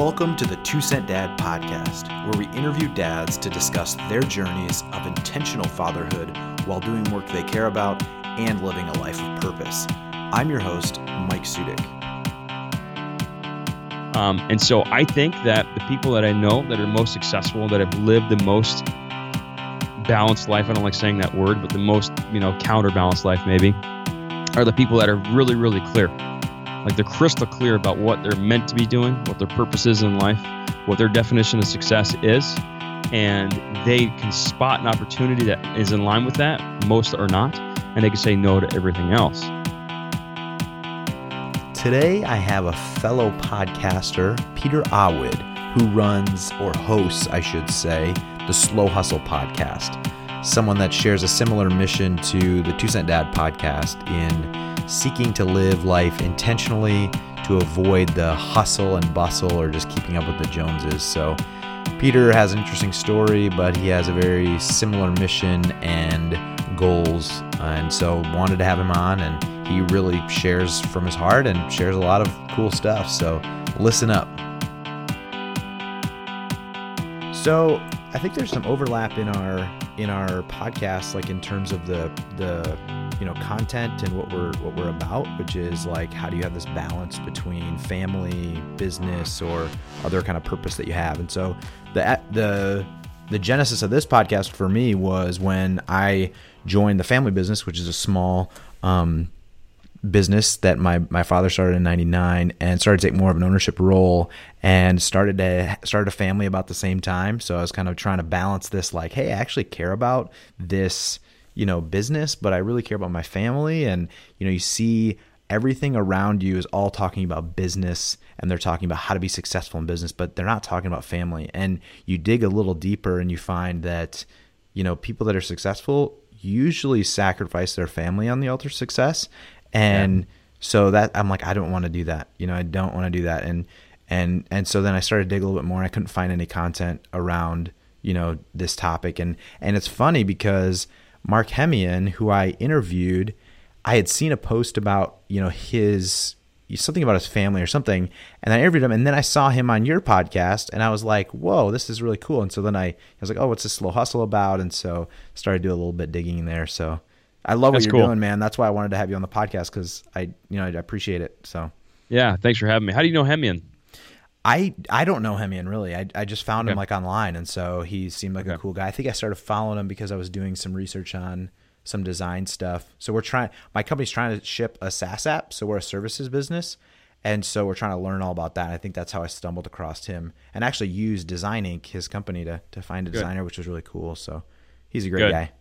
Welcome to the Two Cent Dad podcast, where we interview dads to discuss their journeys of intentional fatherhood while doing work they care about and living a life of purpose. I'm your host, Mike Sudik. Um, and so I think that the people that I know that are most successful, that have lived the most balanced life, I don't like saying that word, but the most, you know, counterbalanced life maybe, are the people that are really, really clear. Like they're crystal clear about what they're meant to be doing, what their purpose is in life, what their definition of success is. And they can spot an opportunity that is in line with that. Most are not. And they can say no to everything else. Today, I have a fellow podcaster, Peter Awad, who runs, or hosts, I should say, the Slow Hustle podcast. Someone that shares a similar mission to the Two Cent Dad podcast in seeking to live life intentionally to avoid the hustle and bustle or just keeping up with the Joneses. So, Peter has an interesting story, but he has a very similar mission and goals. And so, wanted to have him on, and he really shares from his heart and shares a lot of cool stuff. So, listen up. So, I think there's some overlap in our in our podcast, like in terms of the the you know content and what we're what we're about which is like how do you have this balance between family business or other kind of purpose that you have? And so the the the genesis of this podcast for me was when i joined the family business which is a small um, business that my, my father started in 99 and started to take more of an ownership role and started to started a family about the same time. So i was kind of trying to balance this like hey i actually care about this you know business but i really care about my family. And you know you see everything around you is all talking about business and they're talking about how to be successful in business but they're not talking about family. And you dig a little deeper and you find that you know people that are successful usually sacrifice their family on the altar of success and yeah. so that i'm like i don't want to do that you know i don't want to do that and and and so then i started to dig a little bit more i couldn't find any content around you know this topic and and it's funny because Mark Hemian, who I interviewed, I had seen a post about you know his something about his family or something, and I interviewed him, and then I saw him on your podcast, and I was like, "Whoa, this is really cool!" And so then I, I was like, "Oh, what's this slow hustle about?" And so started doing a little bit digging in there. So I love That's what you're cool. doing, man. That's why I wanted to have you on the podcast because I, you know, I appreciate it. So yeah, thanks for having me. How do you know Hemian? I I don't know Hemian really. I I just found okay. him like online, and so he seemed like okay. a cool guy. I think I started following him because I was doing some research on some design stuff. So we're trying. My company's trying to ship a SaaS app, so we're a services business, and so we're trying to learn all about that. And I think that's how I stumbled across him, and actually used Design Inc. his company to to find a Good. designer, which was really cool. So he's a great Good. guy.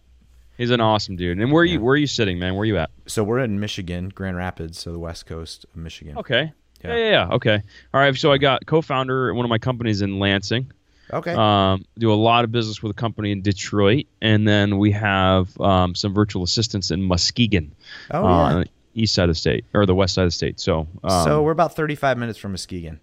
He's an awesome dude. And where are you? Where are you sitting, man? Where are you at? So we're in Michigan, Grand Rapids, so the west coast of Michigan. Okay. Yeah. yeah, yeah, Okay. All right. So I got co-founder at one of my companies in Lansing. Okay. Um, do a lot of business with a company in Detroit, and then we have um, some virtual assistants in Muskegon. Oh uh, yeah. east side of the state or the west side of the state. So. Um, so we're about thirty-five minutes from Muskegon.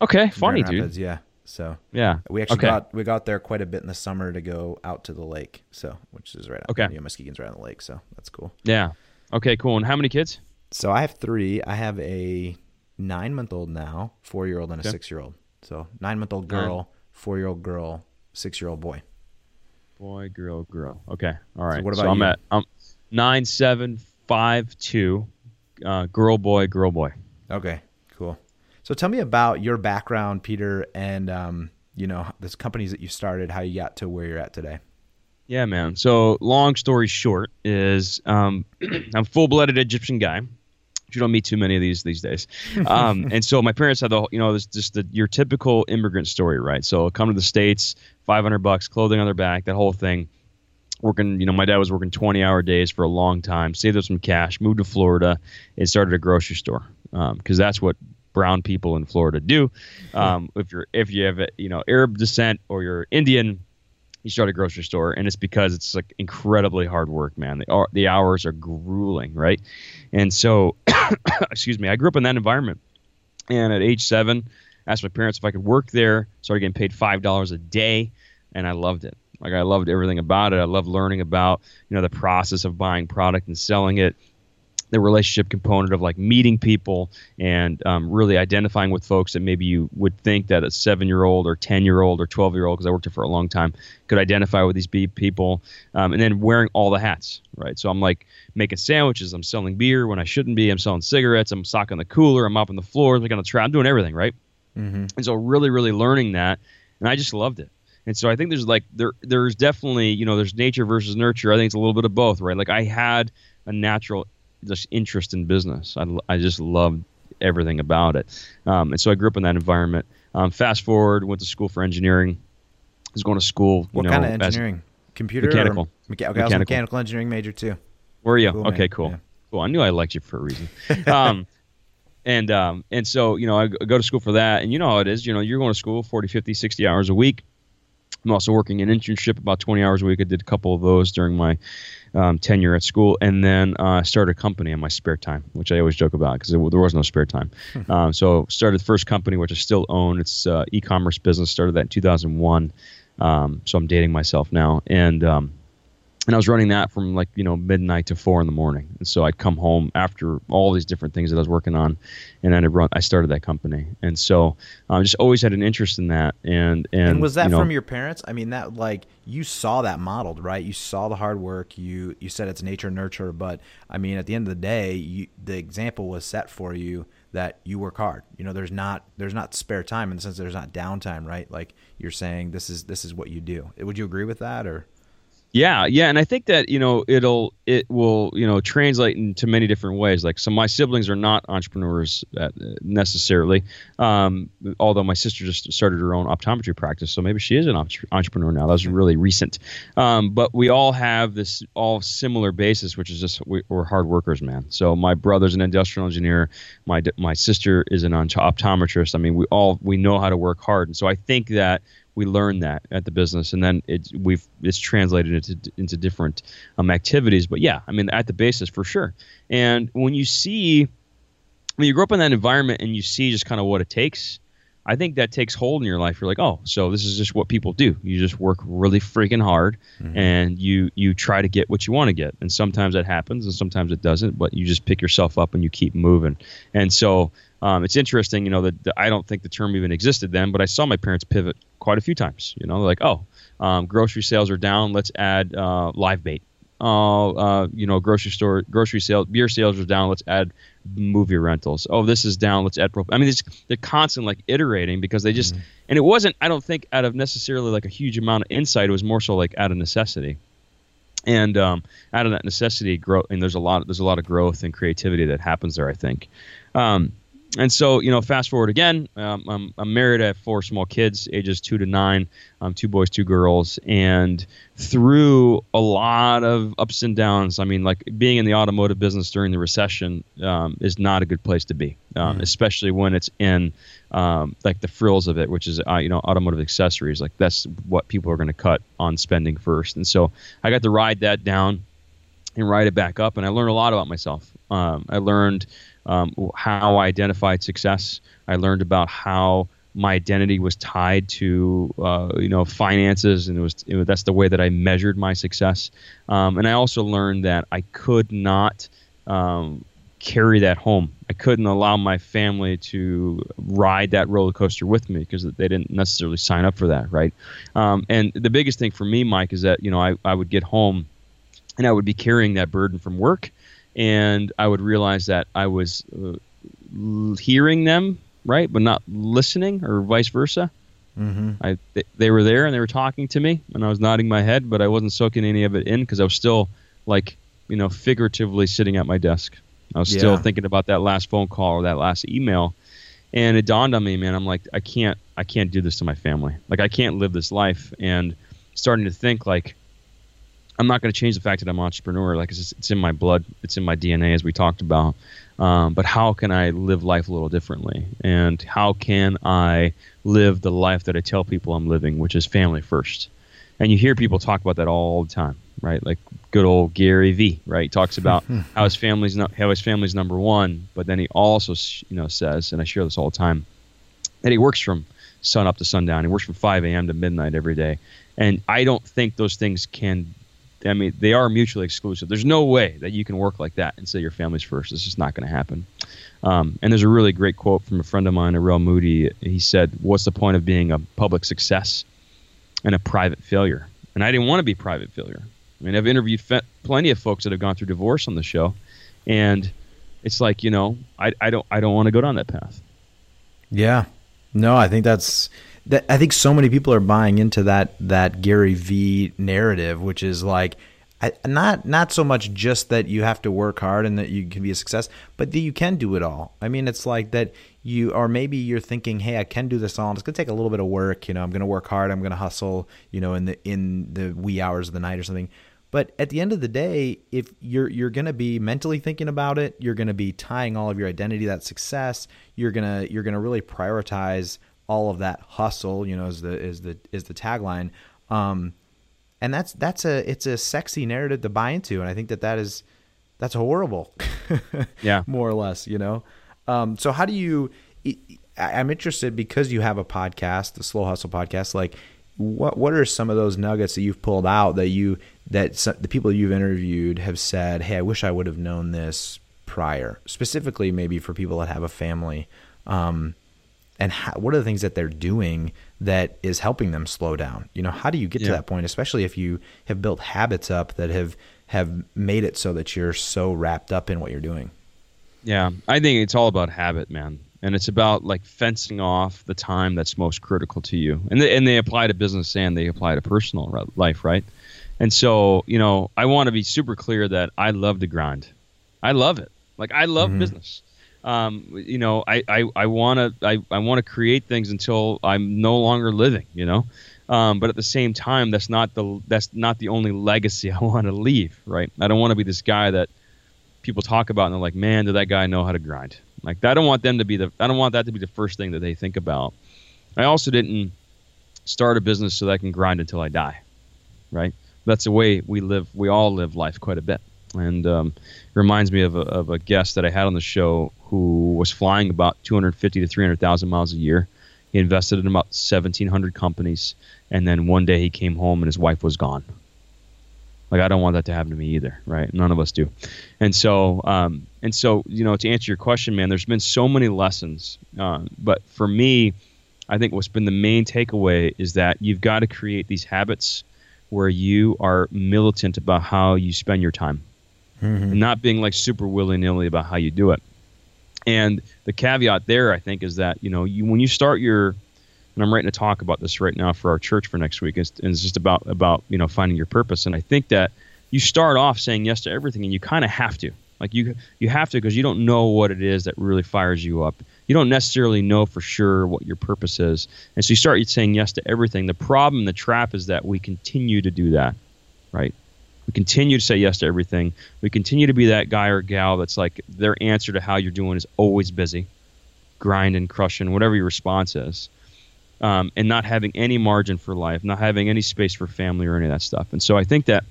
Okay. Funny, dude. Yeah. So yeah, we actually okay. got we got there quite a bit in the summer to go out to the lake. So which is right. Okay. You know, Muskegon's right on the lake, so that's cool. Yeah. Okay. Cool. And how many kids? So I have three. I have a nine month old now, four year old, and a okay. six year old. So nine month old girl, four year old girl, six year old boy. Boy, girl, girl. Okay, all right. So what about so I'm you? at um nine seven five two, uh, girl, boy, girl, boy. Okay. So tell me about your background, Peter, and um, you know, the companies that you started, how you got to where you're at today. Yeah, man. So long story short is um, I'm full blooded Egyptian guy you don't meet too many of these these days. Um, and so my parents had the you know this just the your typical immigrant story, right? So come to the states, 500 bucks, clothing on their back, that whole thing. Working, you know, my dad was working 20 hour days for a long time. Saved up some cash, moved to Florida, and started a grocery store because um, that's what brown people in Florida do. Um, if you're if you have you know Arab descent or you're Indian, you start a grocery store and it's because it's like incredibly hard work man. The, the hours are grueling right? And so excuse me i grew up in that environment. And at age seven asked my parents if i could work there started getting paid five dollars a day and i loved it. Like i loved everything about it. I loved learning about you know the process of buying product and selling it the relationship component of like meeting people and um, really identifying with folks that maybe you would think that a seven year old or 10 year old or 12 year old, because I worked here for a long time, could identify with these people. Um, and then wearing all the hats, right? So I'm like making sandwiches, I'm selling beer when I shouldn't be, I'm selling cigarettes, I'm stocking the cooler, I'm mopping the floors, like on the trap, I'm doing everything, right? Mm-hmm. And so really, really learning that. And I just loved it. And so I think there's like there there's definitely you know there's nature versus nurture. I think it's a little bit of both, right? Like I had a natural just interest in business. I, I just loved everything about it. Um, and so I grew up in that environment. Um, fast forward, went to school for engineering. I was going to school. what know, kind of engineering? Computer mechanical. Mecha- okay, mechanical. I was a mechanical engineering major too. Were you? Cool, okay, cool. Yeah. Cool. I knew I liked you for a reason. Um, and um, and so you know I go to school for that, and you know how it is. You know you're going to school 40, 50, 60 hours a week. I'm also working an internship about 20 hours a week. I did a couple of those during my um, tenure at school, and then uh, started a company in my spare time, which I always joke about because there was no spare time. Hmm. um, so started the first company, which I still own. It's uh, e-commerce business. Started that in 2001. Um, so I'm dating myself now, and um, and I was running that from like you know midnight to four in the morning. And so I'd come home after all these different things that I was working on, and then run. I started that company, and so I um, just always had an interest in that. And and, and was that you know, from your parents? I mean, that like you saw that modeled, right? You saw the hard work. You you said it's nature nurture, but I mean, at the end of the day, you, the example was set for you that you work hard. You know, there's not there's not spare time in the sense there's not downtime, right? Like you're saying, this is this is what you do. Would you agree with that, or? Yeah, yeah, and I think that you know it'll it will you know translate into many different ways. Like, so my siblings are not entrepreneurs uh, necessarily, um, although my sister just started her own optometry practice, so maybe she is an entrepreneur now. That was really recent, um, but we all have this all similar basis, which is just we, are hard workers, man. So my brother's an industrial engineer, my my sister is an optometrist. I mean, we all we know how to work hard, and so I think that we learn that at the business, and then it's we've it's translated into into different um, activities. But yeah, I mean, at the basis for sure. And when you see when you grow up in that environment and you see just kind of what it takes, I think that takes hold in your life. You're like, oh, so this is just what people do. You just work really freaking hard, mm-hmm. and you you try to get what you want to get. And sometimes that happens, and sometimes it doesn't. But you just pick yourself up and you keep moving. And so um, it's interesting, you know, that I don't think the term even existed then, but I saw my parents pivot quite a few times. You know, like, oh, um, grocery sales are down. Let's add uh, live bait. Oh, uh, you know, grocery store, grocery sales, beer sales are down. Let's add movie rentals. Oh, this is down. Let's add. Pro- I mean, it's, they're constant like iterating because they just, mm-hmm. and it wasn't. I don't think out of necessarily like a huge amount of insight. It was more so like out of necessity and um, out of that necessity growth and there's a lot there's a lot of growth and creativity that happens there i think um, and so you know fast forward again um, I'm, I'm married i have four small kids ages two to nine. Um, two boys two girls. And through a lot of ups and downs i mean like being in the automotive business during the recession um, is not a good place to be mm. especially when it's in um, like the frills of it which is uh, you know automotive accessories. Like that's what people are going to cut on spending first. And so i got to ride that down and ride it back up and i learned a lot about myself. Um, i learned um, how I identified success. I learned about how my identity was tied to uh, you know finances, and it was, it that's the way that I measured my success. Um, and I also learned that I could not um, carry that home. I couldn't allow my family to ride that roller coaster with me because they didn't necessarily sign up for that, right? Um, and the biggest thing for me, Mike, is that you know I, I would get home and I would be carrying that burden from work and I would realize that I was uh, hearing them right, but not listening, or vice versa. Mm-hmm. I they, they were there and they were talking to me, and I was nodding my head, but I wasn't soaking any of it in because I was still like you know figuratively sitting at my desk. I was yeah. still thinking about that last phone call or that last email, and it dawned on me, man. I'm like, I can't, I can't do this to my family. Like, I can't live this life, and starting to think like I'm not going to change the fact that I'm an entrepreneur. Like it's, just, it's in my blood, it's in my DNA, as we talked about. Um, but how can I live life a little differently? And how can I live the life that I tell people I'm living, which is family first? And you hear people talk about that all the time, right? Like good old Gary Vee, right? He talks about how his family's not, how his family's number one, but then he also, you know, says, and I share this all the time, that he works from sun up to sundown. He works from 5 a.m. to midnight every day. And I don't think those things can I mean, they are mutually exclusive. There's no way that you can work like that and say your family's first. It's just not going to happen. Um, and there's a really great quote from a friend of mine, Arel Moodie. He said, "What's the point of being a public success and a private failure?" And I didn't want to be private failure. I mean, I've interviewed fe- plenty of folks that have gone through divorce on the show, and it's like you know, I, I don't I don't want to go down that path. Yeah, no, I think that's that. I think so many people are buying into that that Gary Vee narrative, which is like. I, not not so much just that you have to work hard and that you can be a success, but that you can do it all. I mean, it's like that you or maybe you're thinking, hey, I can do this all. It's gonna take a little bit of work. You know, I'm gonna work hard. I'm gonna hustle. You know, in the in the wee hours of the night or something. But at the end of the day, if you're you're going to be mentally thinking about it, you're going to be tying all of your identity that success. You're gonna you're gonna really prioritize all of that hustle. You know, is the is the is the tagline. Um, and that's that's a it's a sexy narrative to buy into, and I think that that is that's horrible. yeah, more or less. You know. Um, so how do you? I'm interested because you have a podcast, the Slow Hustle podcast. Like, what what are some of those nuggets that you've pulled out that you that some, the people you've interviewed have said, "Hey, I wish I would have known this prior." Specifically, maybe for people that have a family, um, and how, what are the things that they're doing that is helping them slow down? You know, how do you get yeah. to that point, especially if you have built habits up that have have made it so that you're so wrapped up in what you're doing? Yeah, I think it's all about habit, man and it's about like fencing off the time that's most critical to you and they, and they apply to business and they apply to personal life right and so, you know, I want to be super clear that I love the grind. I love it. Like I love mm-hmm. business. Um, you know, I, I, I want to I, I want to create things until I'm no longer living. You know, um, but at the same time, that's not the that's not the only legacy I want to leave. Right? I don't want to be this guy that people talk about and they're like, man, did that guy know how to grind? Like I don't want them to be the I don't want that to be the first thing that they think about. I also didn't start a business so that I can grind until I die. Right? that's the way we live. We all live life quite a bit. And um, it reminds me of a, of a guest that I had on the show who was flying about 250 to 300,000 miles a year. He invested in about 1,700 companies, and then one day he came home and his wife was gone. Like I don't want that to happen to me either, right? None of us do. And so, um, and so, you know, to answer your question, man, there's been so many lessons. Uh, but for me, I think what's been the main takeaway is that you've got to create these habits where you are militant about how you spend your time, mm-hmm. not being like super willy nilly about how you do it. And the caveat there, I think, is that you know you when you start your and I'm writing a talk about this right now for our church for next week. It's, and it's just about about you know finding your purpose, and I think that you start off saying yes to everything, and you kind of have to. Like you you have to because you don't know what it is that really fires you up you don't necessarily know for sure what your purpose is. And so you start saying yes to everything. The problem, the trap is that we continue to do that, right? We continue to say yes to everything. We continue to be that guy or gal that's like their answer to how you're doing is always busy, grinding, crushing, whatever your response is. Um, and not having any margin for life, not having any space for family or any of that stuff. And so I think that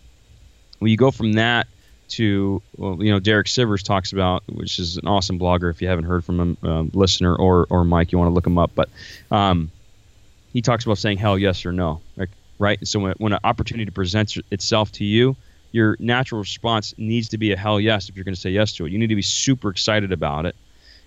when you go from that to well, you know Derek Sivers talks about, which is an awesome blogger. If you haven't heard from him, um, listener or or Mike, you want to look him up. But um, he talks about saying hell yes or no, like, right? So when, when an opportunity presents itself to you, your natural response needs to be a hell yes if you're going to say yes to it. You need to be super excited about it.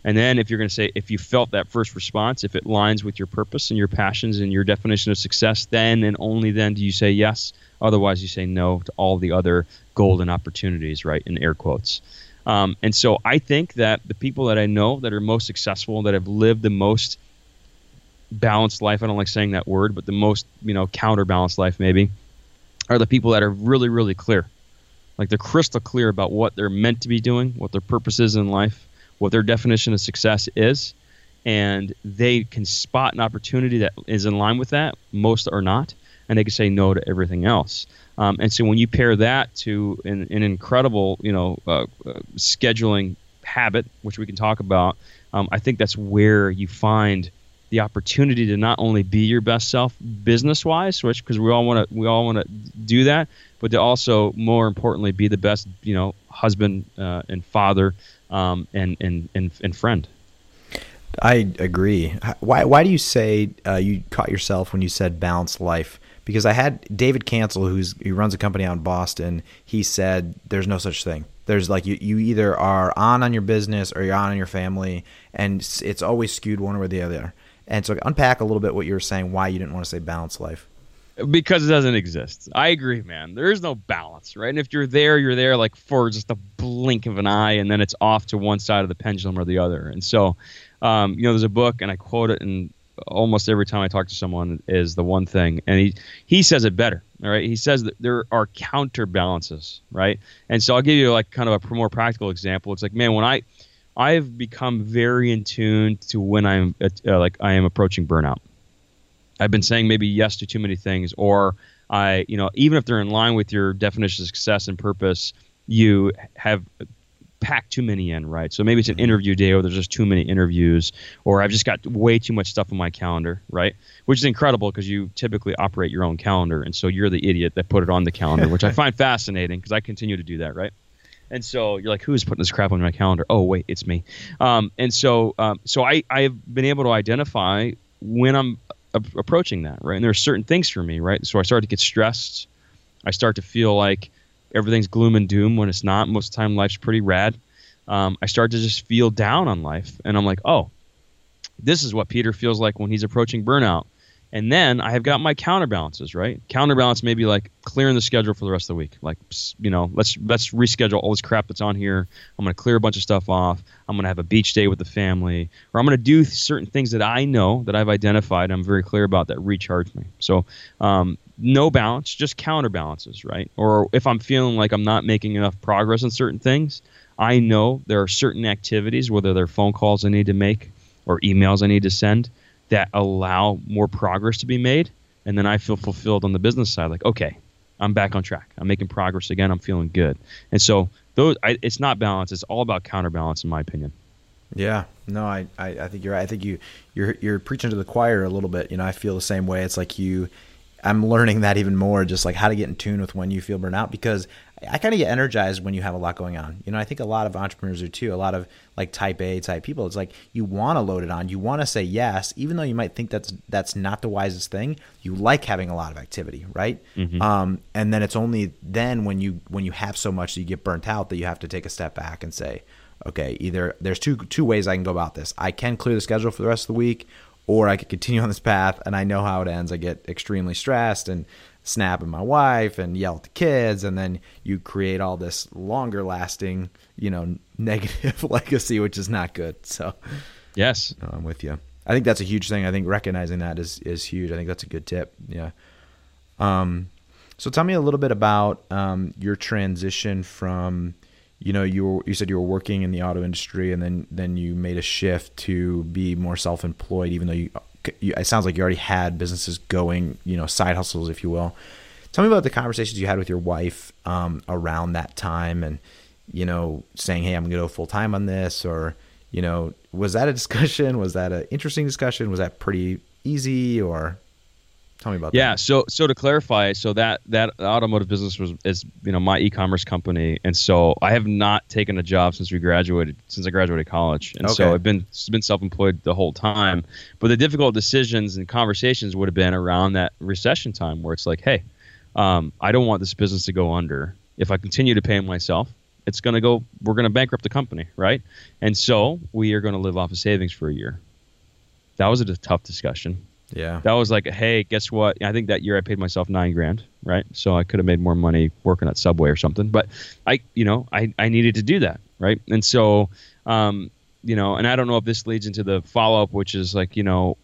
And then if you're going to say, if you felt that first response, if it lines with your purpose and your passions and your definition of success, then and only then do you say yes. Otherwise, you say no to all the other golden opportunities, right? In air quotes. Um, and so I think that the people that I know that are most successful, that have lived the most balanced life, I don't like saying that word, but the most, you know, counterbalanced life maybe, are the people that are really, really clear. Like they're crystal clear about what they're meant to be doing, what their purpose is in life, what their definition of success is, and they can spot an opportunity that is in line with that. Most are not and they can say no to everything else. Um, and so when you pair that to an, an incredible, you know, uh, uh, scheduling habit, which we can talk about, um, I think that's where you find the opportunity to not only be your best self business wise, which because we all want to we all want to do that, but to also more importantly be the best, you know, husband uh, and father um, and, and and and friend. I agree. Why why do you say uh, you caught yourself when you said balanced life? because I had David Cancel, who's who runs a company out in Boston. He said there's no such thing. There's like you, you either are on on your business or you're on on your family, and it's, always skewed one way or the other. And so unpack a little bit what you were saying, why you didn't want to say balanced life. Because it doesn't exist. I agree, man. There is no balance, right? And if you're there, you're there like for just a blink of an eye, and then it's off to one side of the pendulum or the other. And so, um, you know, there's a book, and I quote it in almost every time I talk to someone is the one thing, and he he says it better. All right, he says that there are counterbalances, right? And so I'll give you like kind of a more practical example. It's like, man, when I I've become very in tune to when I'm uh, like I am approaching burnout. I've been saying maybe yes to too many things, or I, you know, even if they're in line with your definition of success and purpose, you have packed too many in, right? So maybe it's an mm-hmm. interview day or there's just too many interviews, or I've just got way too much stuff on my calendar, right? Which is incredible because you typically operate your own calendar, and so you're the idiot that put it on the calendar, which I find fascinating because I continue to do that, right? And so you're like, who's putting this crap on my calendar? Oh, wait, it's me. Um, and so, um, so I I've been able to identify when I'm a- approaching that, right? And there are certain things for me, right? So I start to get stressed. I start to feel like everything's gloom and doom when it's not. Most of the time, life's pretty rad. Um, I start to just feel down on life, and I'm like, oh, this is what Peter feels like when he's approaching burnout. And then I have got my counterbalances, right? Counterbalance maybe like clearing the schedule for the rest of the week. Like, you know, let's let's reschedule all this crap that's on here. I'm going to clear a bunch of stuff off. I'm going to have a beach day with the family, or I'm going to do certain things that I know that I've identified. I'm very clear about that recharge me. So um, no balance, just counterbalances, right? Or if I'm feeling like I'm not making enough progress on certain things, I know there are certain activities, whether they're phone calls I need to make or emails I need to send, that allow more progress to be made. And then I feel fulfilled on the business side, like, okay, I'm back on track. I'm making progress again. I'm feeling good. And so those, I, it's not balance. It's all about counterbalance, in my opinion. Yeah, no, I, I, I think you're right. I think you, you're, you're preaching to the choir a little bit. You know, I feel the same way. It's like you, I'm learning that even more, just like how to get in tune with when you feel burnout because I kind of get energized when you have a lot going on. You know, I think a lot of entrepreneurs are too. A lot of like type A type people. It's like you want to load it on. You want to say yes, even though you might think that's that's not the wisest thing. You like having a lot of activity, right? Mm-hmm. Um, and then it's only then when you when you have so much that you get burnt out that you have to take a step back and say, okay, either there's two two ways I can go about this. I can clear the schedule for the rest of the week, or I could continue on this path and I know how it ends. I get extremely stressed and snap at my wife and yell at the kids and then you create all this longer lasting, you know, negative legacy which is not good. So Yes. No, I'm with you. I think that's a huge thing. I think recognizing that is is huge. I think that's a good tip. Yeah. Um so tell me a little bit about um, your transition from you know you were, you said you were working in the auto industry and then then you made a shift to be more self-employed even though you, you, it sounds like you already had businesses going you know side hustles if you will. Tell me about the conversations you had with your wife um, around that time and you know saying hey i'm going to go full-time on this or you know was that a discussion? Was that an interesting discussion? Was that pretty easy or Tell me about yeah, that. so so to clarify, so that that automotive business was is you know my e-commerce company, and so I have not taken a job since we graduated since I graduated college, and okay. so I've been been self-employed the whole time. But the difficult decisions and conversations would have been around that recession time, where it's like, hey, um, I don't want this business to go under. If I continue to pay myself, it's going to go. We're going to bankrupt the company, right? And so we are going to live off of savings for a year. That was a tough discussion yeah. That was like, hey, guess what? I think that year I paid myself nine grand, right? So I could have made more money working at Subway or something. But I, you know, I, I needed to do that, right? And so, um, you know, and I don't know if this leads into the follow up, which is like, you know,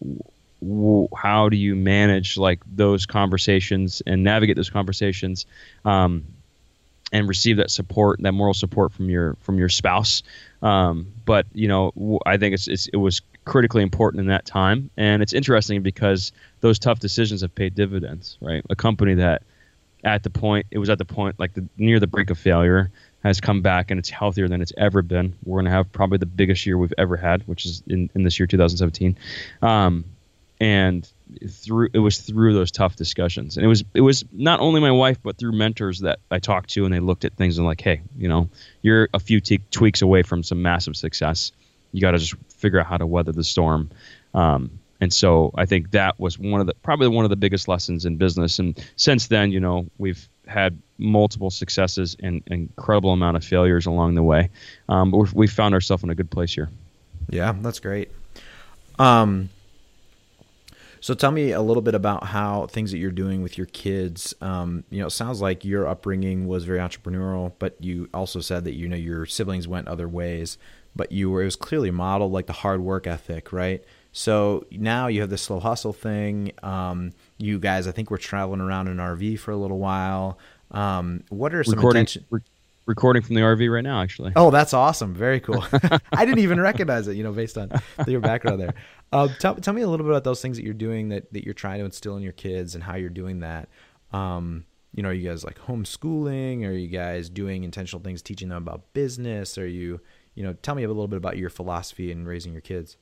w- how do you manage like those conversations and navigate those conversations, um, and receive that support, that moral support from your from your spouse. Um, but you know, I think it's, it's it was critically important in that time. And it's interesting because those tough decisions have paid dividends, right? A company that at the point it was at the point like the near the brink of failure has come back and it's healthier than it's ever been. We're going to have probably the biggest year we've ever had, which is in, in this year 2017. Um, and through it was through those tough discussions, and it was it was not only my wife but through mentors that I talked to, and they looked at things and like, hey, you know, you're a few t- tweaks away from some massive success you got to just figure out how to weather the storm. Um, And so I think that was one of the probably one of the biggest lessons in business. And since then, you know, we've had multiple successes and incredible amount of failures along the way. Um, but we found ourselves in a good place here. Yeah, that's great. Um, so tell me a little bit about how things that you're doing with your kids. Um, you know, it sounds like your upbringing was very entrepreneurial, but you also said that you know your siblings went other ways, but you were it was clearly modeled like the hard work ethic, right? So now you have the slow hustle thing. Um, you guys, I think we're traveling around in an RV for a little while. Um, what are some recording, intention- re- recording from the RV right now, actually? Oh, that's awesome! Very cool. I didn't even recognize it, you know, based on your background there. Uh, tell, tell me a little bit about those things that you're doing that, that you're trying to instill in your kids and how you're doing that. Um, you know, are you guys like homeschooling? Are you guys doing intentional things, teaching them about business? Are you, you know, tell me a little bit about your philosophy in raising your kids.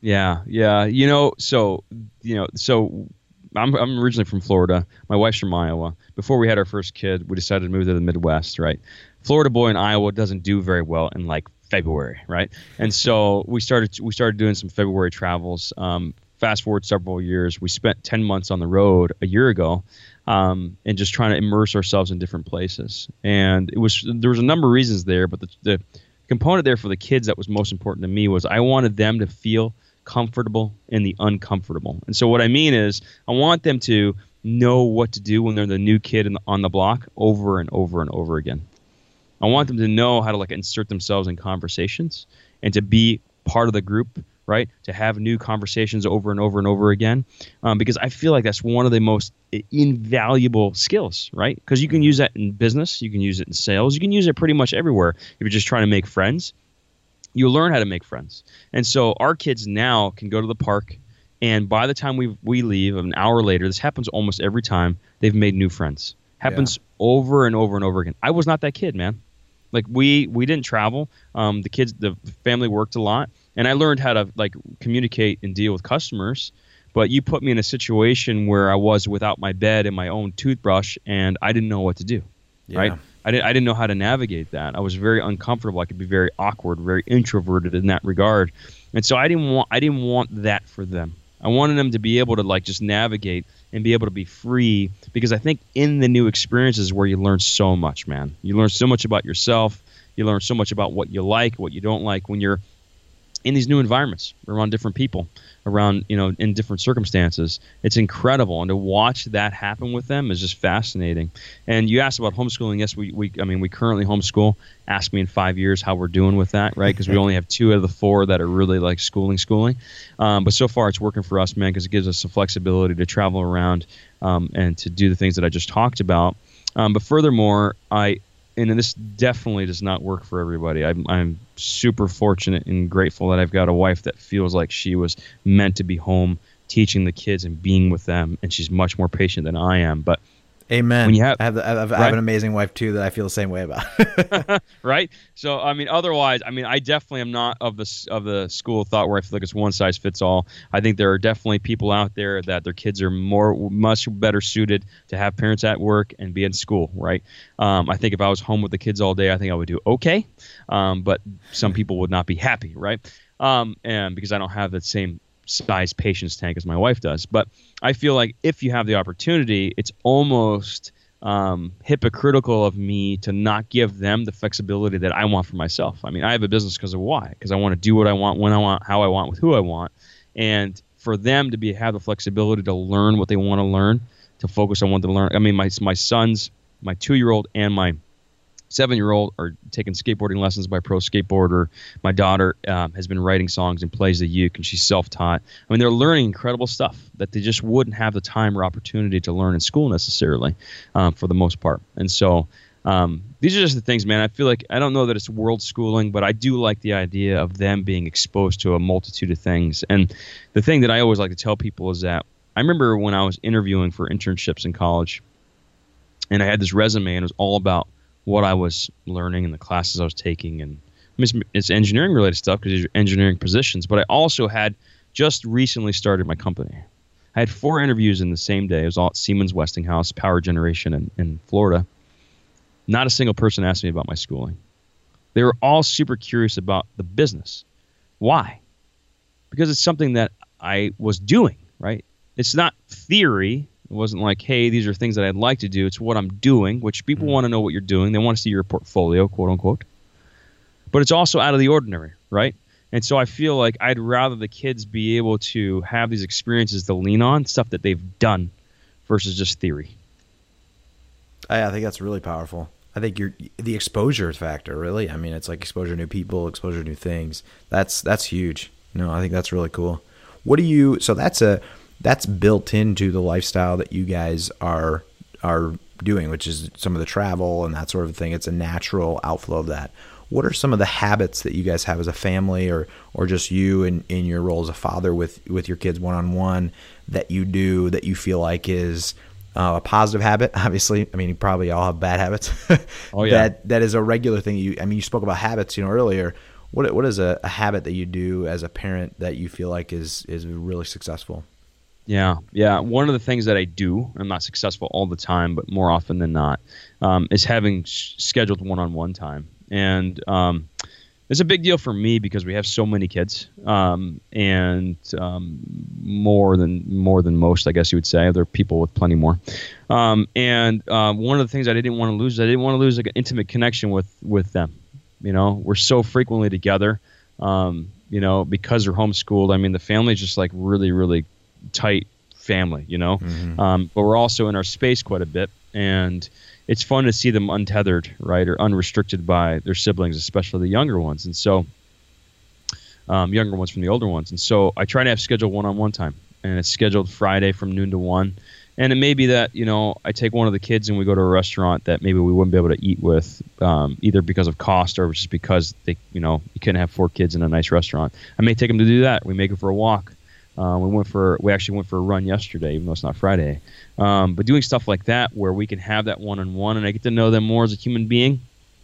Yeah, yeah. You know, so you know, so I'm I'm originally from Florida. My wife's from Iowa. Before we had our first kid, we decided to move to the Midwest. Right, Florida boy in Iowa doesn't do very well in like February, right? And so we started we started doing some February travels. Um, fast forward several years, we spent ten months on the road a year ago, um, and just trying to immerse ourselves in different places. And it was there was a number of reasons there, but the, the component there for the kids that was most important to me was I wanted them to feel comfortable in the uncomfortable. And so what I mean is I want them to know what to do when they're the new kid the, on the block over and over and over again. I want them to know how to like insert themselves in conversations and to be part of the group, right? To have new conversations over and over and over again, um, because I feel like that's one of the most invaluable skills, right? Because you can use that in business, you can use it in sales, you can use it pretty much everywhere if you're just trying to make friends you learn how to make friends. And so our kids now can go to the park, and by the time we we leave, an hour later, this happens almost every time. They've made new friends. Happens yeah. over and over and over again. I was not that kid, man. Like we we didn't travel. Um, the kids, the family worked a lot, and I learned how to like communicate and deal with customers. But you put me in a situation where I was without my bed and my own toothbrush, and I didn't know what to do. Yeah. Right I didn't, I didn't know how to navigate that. I was very uncomfortable. I could be very awkward, very introverted in that regard. And so I didn't want I didn't want that for them. I wanted them to be able to like just navigate and be able to be free because I think in the new experiences where you learn so much, man. You learn so much about yourself. You learn so much about what you like, what you don't like when you're in these new environments around different people around you know in different circumstances. It's incredible and to watch that happen with them is just fascinating. And you asked about homeschooling. Yes we, we i mean we currently homeschool. Ask me in five years how we're doing with that right? Because we only have two out of the four that are really like schooling schooling. Um, but so far it's working for us man because it gives us the flexibility to travel around um, and to do the things that i just talked about. Um, but furthermore i and this definitely does not work for everybody. I'm, I'm super fortunate and grateful that I've got a wife that feels like she was meant to be home teaching the kids and being with them, and she's much more patient than I am. But Amen. Have, I have, I have, right? I have an amazing wife too that I feel the same way about. right. So I mean, otherwise, I mean, I definitely am not of the of the school of thought where I feel like it's one size fits all. I think there are definitely people out there that their kids are more much better suited to have parents at work and be in school. Right. Um, I think if I was home with the kids all day, I think I would do okay. Um, but some people would not be happy. Right. Um, and because I don't have that same size patience tank as my wife does. But I feel like if you have the opportunity, it's almost um, hypocritical of me to not give them the flexibility that I want for myself. I mean, I have a business because of why? Because I want to do what I want, when I want, how I want, with who I want, and for them to be have the flexibility to learn what they want to learn, to focus on what they learn. I mean, my my sons, my two year old and my seven year old are taking skateboarding lessons by pro skateboarder. My daughter um, has been writing songs and plays the uke, and she's self taught. I mean, they're learning incredible stuff that they just wouldn't have the time or opportunity to learn in school necessarily, um, for the most part. And so. Um, these are just the things, man. I feel like I don't know that it's world schooling, but I do like the idea of them being exposed to a multitude of things. And the thing that I always like to tell people is that I remember when I was interviewing for internships in college, and I had this resume, and it was all about what I was learning and the classes I was taking, and I mean, it's, it's engineering related stuff because these are engineering positions. But I also had just recently started my company. I had four interviews in the same day. It was all at Siemens Westinghouse Power Generation in, in Florida. Not a single person asked me about my schooling. They were all super curious about the business. Why? Because it's something that I was doing. Right? It's not theory. It wasn't like, hey, these are things that I'd like to do. It's what I'm doing, which people mm-hmm. want to know what you're doing. They want to see your portfolio, quote unquote. But it's also out of the ordinary, right? And so I feel like I'd rather the kids be able to have these experiences to lean on, stuff that they've done, versus just theory. I, I think that's really powerful. I think you're the exposure factor, really. I mean, it's like exposure to new people, exposure to new things. That's that's huge. No, I think that's really cool. What do you? So that's a that's built into the lifestyle that you guys are are doing, which is some of the travel and that sort of thing. It's a natural outflow of that. What are some of the habits that you guys have as a family, or or just you in, in your role as a father with with your kids one on one that you do that you feel like is uh, a positive habit? Obviously, I mean, you probably all have bad habits. oh yeah. That that is a regular thing. You, I mean, you spoke about habits, you know, earlier. What what is a, a habit that you do as a parent that you feel like is is really successful? Yeah, yeah. One of the things that I do, I'm not successful all the time, but more often than not, um, is having scheduled one-on-one time, and um, it's a big deal for me because we have so many kids, um, and um, more than more than most, I guess you would say. There are people with plenty more, um, and uh, one of the things I didn't want to lose, I didn't want to lose like an intimate connection with with them. You know, we're so frequently together. Um, you know, because they're homeschooled. I mean, the family's just like really, really tight family, you know. Mm-hmm. Um, but we're also in our space quite a bit, and it's fun to see them untethered, right, or unrestricted by their siblings, especially the younger ones. And so, um, younger ones from the older ones. And so, I try to have scheduled one-on-one time, and it's scheduled Friday from noon to one. And it may be that you know I take one of the kids and we go to a restaurant that maybe we wouldn't be able to eat with, um, either because of cost or just because they, you know, you couldn't have four kids in a nice restaurant. I may take them to do that. We make it for a walk uh, we went for we actually went for a run yesterday, even though it's not Friday. Um, but doing stuff like that where we can have that one on one, and I get to know them more as a human being,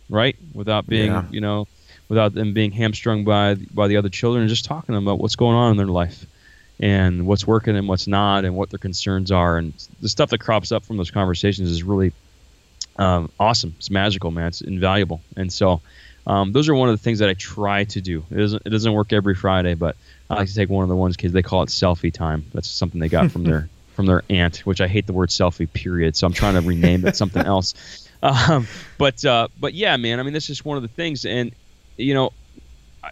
right? Without being, yeah. you know, without them being hamstrung by by the other children, and just talking to them about what's going on in their life, and what's working and what's not, and what their concerns are, and the stuff that crops up from those conversations is really um, awesome. It's magical, man. It's invaluable, and so. Um, those are one of the things that I try to do. It doesn't, it doesn't work every Friday, but I like to take one of the ones kids. They call it selfie time. That's something they got from their from their aunt, which I hate the word selfie. Period. So I'm trying to rename it something else. Um, but uh, but yeah, man. I mean, this is one of the things, and you know,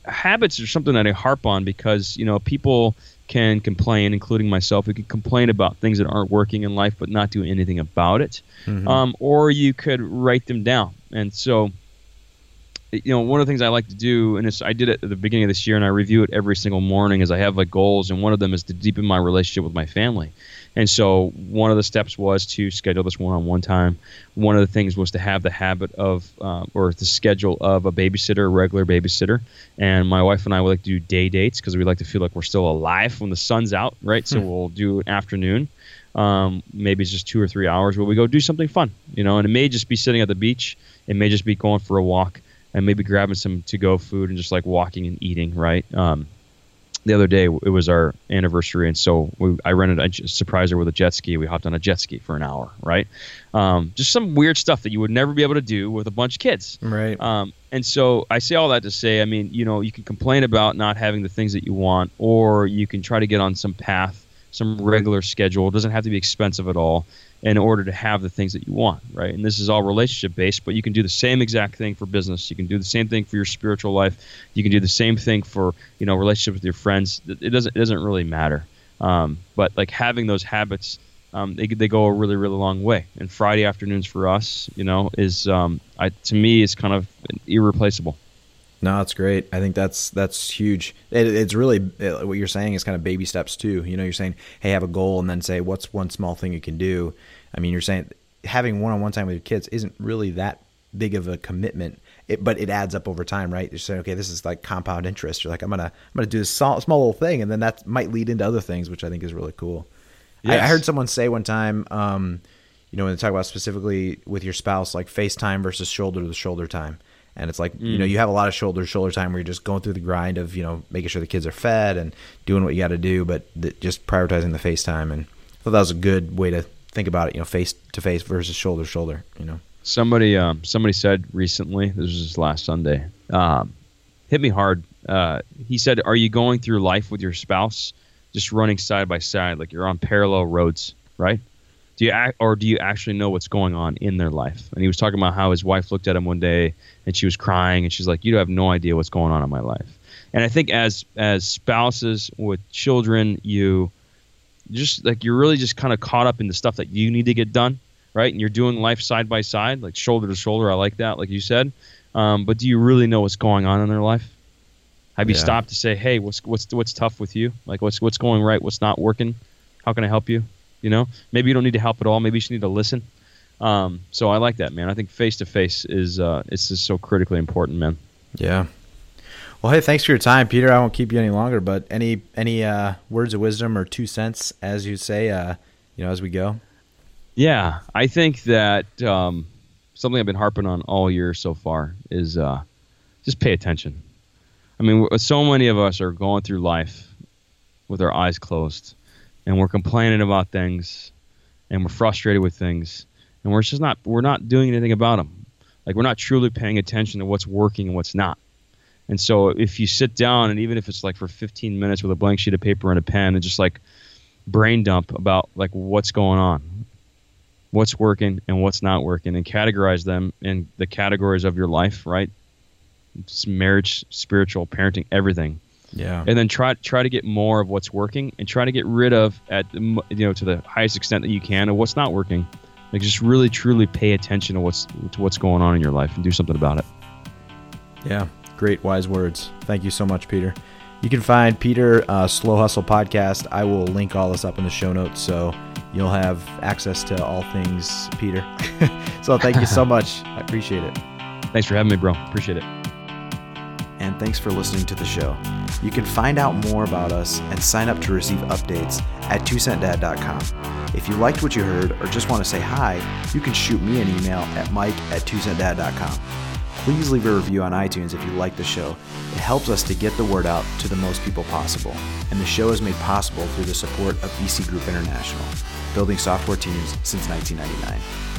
habits are something that I harp on because you know people can complain, including myself. We can complain about things that aren't working in life, but not do anything about it. Mm-hmm. Um, or you could write them down. And so you know, one of the things I like to do, and I did it at the beginning of this year, and I review it every single morning, is I have like goals, and one of them is to deepen my relationship with my family. And so one of the steps was to schedule this one-on-one time. One of the things was to have the habit of, uh, or the schedule of a babysitter, a regular babysitter. And my wife and I would like to do day dates because we like to feel like we're still alive when the sun's out, right? So hmm. we'll do an afternoon. Um, maybe it's just two or three hours where we go do something fun, you know. And it may just be sitting at the beach. It may just be going for a walk and maybe grabbing some to go food and just like walking and eating, right? Um, the other day it was our anniversary, and so we, I rented a surprise her with a jet ski. We hopped on a jet ski for an hour, right? Um, just some weird stuff that you would never be able to do with a bunch of kids, right? Um, and so I say all that to say, I mean, you know, you can complain about not having the things that you want, or you can try to get on some path, some regular schedule. It doesn't have to be expensive at all in order to have the things that you want, right? And this is all relationship based, but you can do the same exact thing for business. You can do the same thing for your spiritual life. You can do the same thing for you know relationship with your friends. It doesn't it doesn't really matter. Um, but like having those habits, um, they they go a really really long way. And Friday afternoons for us, you know, is um, I, to me is kind of irreplaceable. No, that's great. I think that's that's huge. It, it's really it, what you're saying is kind of baby steps too. You know, you're saying, hey, have a goal, and then say, what's one small thing you can do. I mean, you're saying having one-on-one time with your kids isn't really that big of a commitment, it, but it adds up over time, right? You're saying, okay, this is like compound interest. You're like, I'm gonna I'm gonna do this small, small little thing, and then that might lead into other things, which I think is really cool. Yes. I, I, heard someone say one time, um, you know, when they talk about specifically with your spouse, like FaceTime versus shoulder to shoulder time and it's like mm. you know mm. you have a lot of shoulder to shoulder time where you're just going through the grind of you know making sure the kids are fed and doing what you got to do but the, just prioritizing the face time and i thought that was a good way to think about it you know face to face versus shoulder to shoulder you know somebody um, somebody said recently this was last sunday um, hit me hard uh, he said are you going through life with your spouse just running side by side, like you're on parallel roads, right? Do you act, or do you actually know what's going on in their life? And he was talking about how his wife looked at him one day and she was crying and she's like, "You have no idea what's going on in my life." And I think as as spouses with children, you just like you're really just kind of caught up in the stuff that you need to get done, right? And you're doing life side by side, like shoulder to shoulder. I like that, like you said. Um, but do you really know what's going on in their life? Have you Yeah. stopped to say, "Hey, what's what's what's tough with you? Like what's what's going right? What's not working? How can I help you?" You know, maybe you don't need to help at all. Maybe you just need to listen. Um, so I like that, man. I think face to face is uh, it's just so critically important, man. Yeah. Well, hey, thanks for your time, Peter. I won't keep you any longer, but any any uh, words of wisdom or two cents, as you say, uh, you know, as we go. Yeah, I think that um, something I've been harping on all year so far is uh, just pay attention. I mean, so many of us are going through life with our eyes closed, and we're complaining about things, and we're frustrated with things, and we're just not we're not doing anything about them. Like we're not truly paying attention to what's working and what's not. And so if you sit down and even if it's like for 15 minutes with a blank sheet of paper and a pen and just like brain dump about like what's going on, what's working and what's not working and categorize them in the categories of your life, right? It's marriage, spiritual, parenting, everything. Yeah. And then try try to get more of what's working and try to get rid of at the you know to the highest extent that you can of what's not working. Like just really truly pay attention to what's to what's going on in your life and do something about it. Yeah, great wise words. Thank you so much, Peter. You can find Peter uh, Slow Hustle podcast. I will link all this up in the show notes, so you'll have access to all things Peter. so thank you so much. I appreciate it. Thanks for having me, bro. Appreciate it. And thanks for listening to the show. You can find out more about us and sign up to receive updates at twocentdad.com. If you liked what you heard or just want to say hi, you can shoot me an email at mike at twocentdad.com. Please leave a review on iTunes if you like the show. It helps us to get the word out to the most people possible. And the show is made possible through the support of BC Group International, building software teams since 1999.